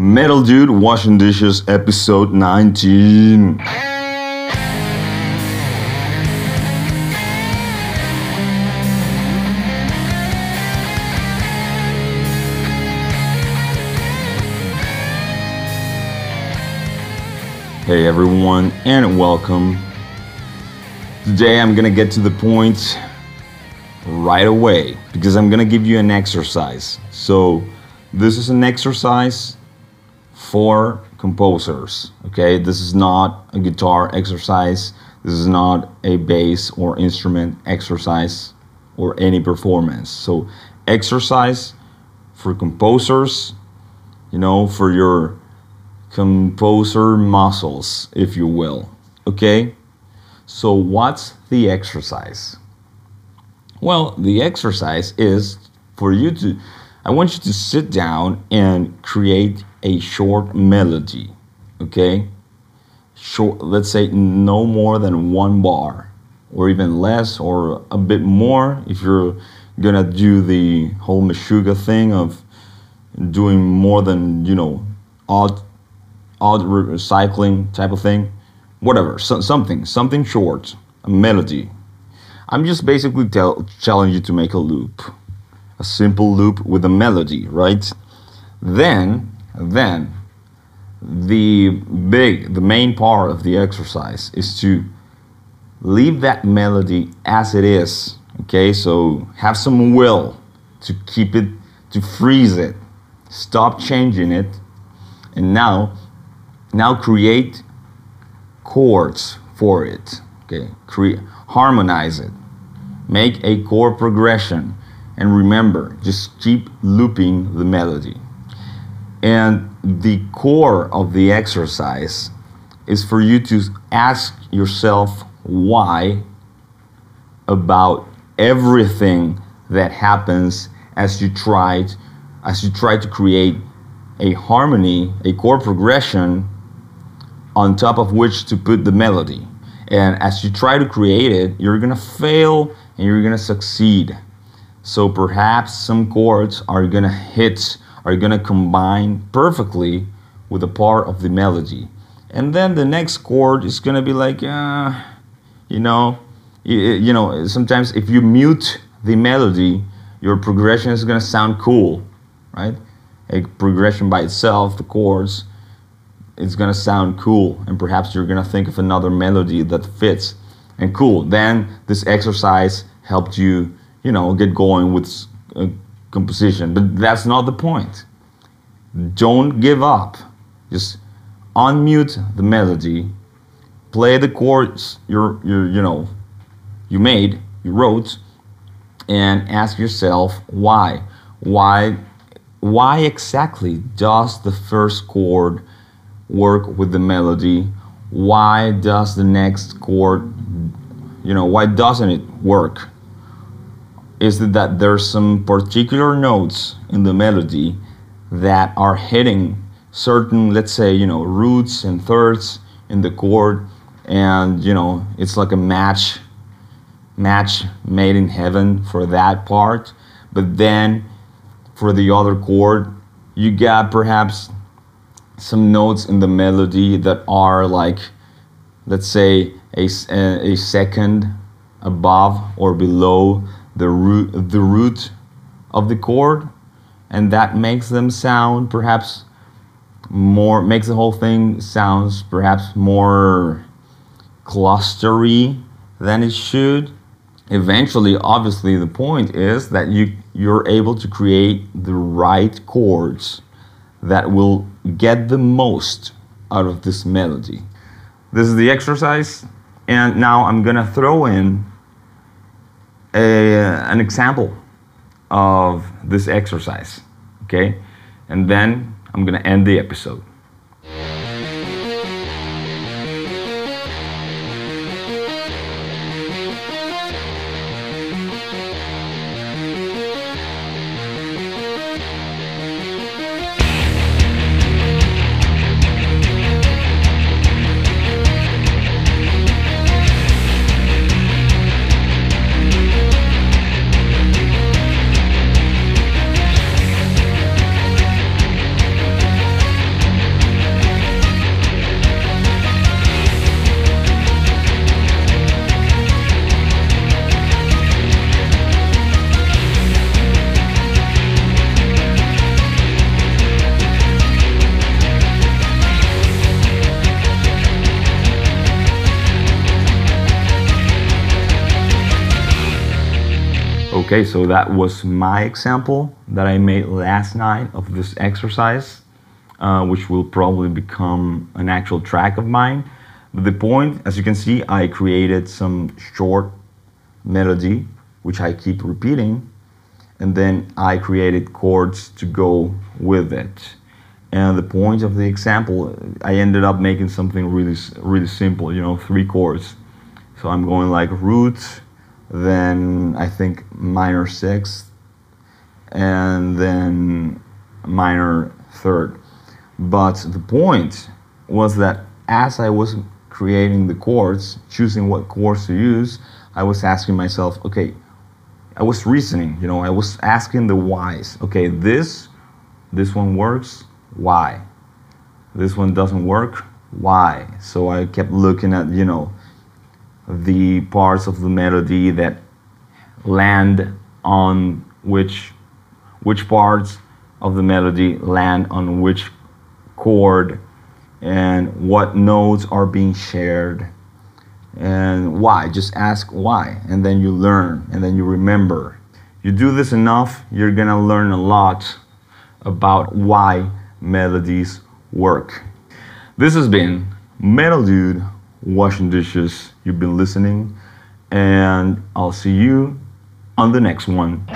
Metal Dude Washing Dishes, episode 19. Hey everyone, and welcome. Today I'm gonna get to the point right away because I'm gonna give you an exercise. So, this is an exercise for composers, okay? This is not a guitar exercise, this is not a bass or instrument exercise or any performance. So, exercise for composers, you know, for your composer muscles, if you will. Okay? So, what's the exercise? Well, the exercise is for you to, I want you to sit down and create a short melody. Okay? Short, let's say no more than one bar, or even less, or a bit more if you're gonna do the whole Meshuggah thing of doing more than, you know, odd odd recycling type of thing, whatever, so, something, something short, a melody. I'm just basically tell, challenge you to make a loop, a simple loop with a melody, right? Then, then, the big, the main part of the exercise is to leave that melody as it is. Okay, so have some will to keep it, to freeze it, stop changing it, and now now create chords for it. Okay, create harmonize it. Make a chord progression and remember, just keep looping the melody. And the core of the exercise is for you to ask yourself why about everything that happens as you try as you try to create a harmony, a chord progression on top of which to put the melody. And as you try to create it, you're gonna fail and you're gonna succeed. So perhaps some chords are gonna hit, are gonna combine perfectly with a part of the melody. And then the next chord is gonna be like, uh, you know, you, you know, sometimes if you mute the melody, your progression is gonna sound cool, right? A progression by itself, the chords, it's gonna sound cool and perhaps you're gonna think of another melody that fits and cool then this exercise helped you you know get going with a composition. But that's not the point. Don't give up. Just unmute the melody play the chords you're, you're you know you made you wrote and ask yourself why. Why why exactly does the first chord work with the melody? Why does the next chord you know why doesn't it work is that there's some particular notes in the melody that are hitting certain let's say you know roots and thirds in the chord and you know it's like a match match made in heaven for that part. But then for the other chord you got perhaps some notes in the melody that are like, let's say, a, a second above or below the root, the root of the chord, and that makes them sound perhaps more, makes the whole thing sounds perhaps more clustery than it should. Eventually, obviously, the point is that you you're able to create the right chords that will get the most out of this melody. This is the exercise, and now I'm gonna throw in a, an example of this exercise, okay? And then I'm gonna end the episode. Okay, so that was my example that I made last night of this exercise, uh, which will probably become an actual track of mine. But the point, as you can see, I created some short melody, which I keep repeating, and then I created chords to go with it. And the point of the example, I ended up making something really, really simple, you know, three chords. So I'm going like root, then I think minor sixth, and then minor third. But the point was that as I was creating the chords, choosing what chords to use, I was asking myself, okay, I was reasoning, you know, I was asking the whys. Okay, this, this one works, why? This one doesn't work, why? So I kept looking at, you know, the parts of the melody that land on which which parts of the melody land on which chord and what notes are being shared and why. Just ask why and then you learn and then you remember. You do this enough you're going to learn a lot about why melodies work. This has been metal dude washing dishes. You've been listening, and I'll see you on the next one.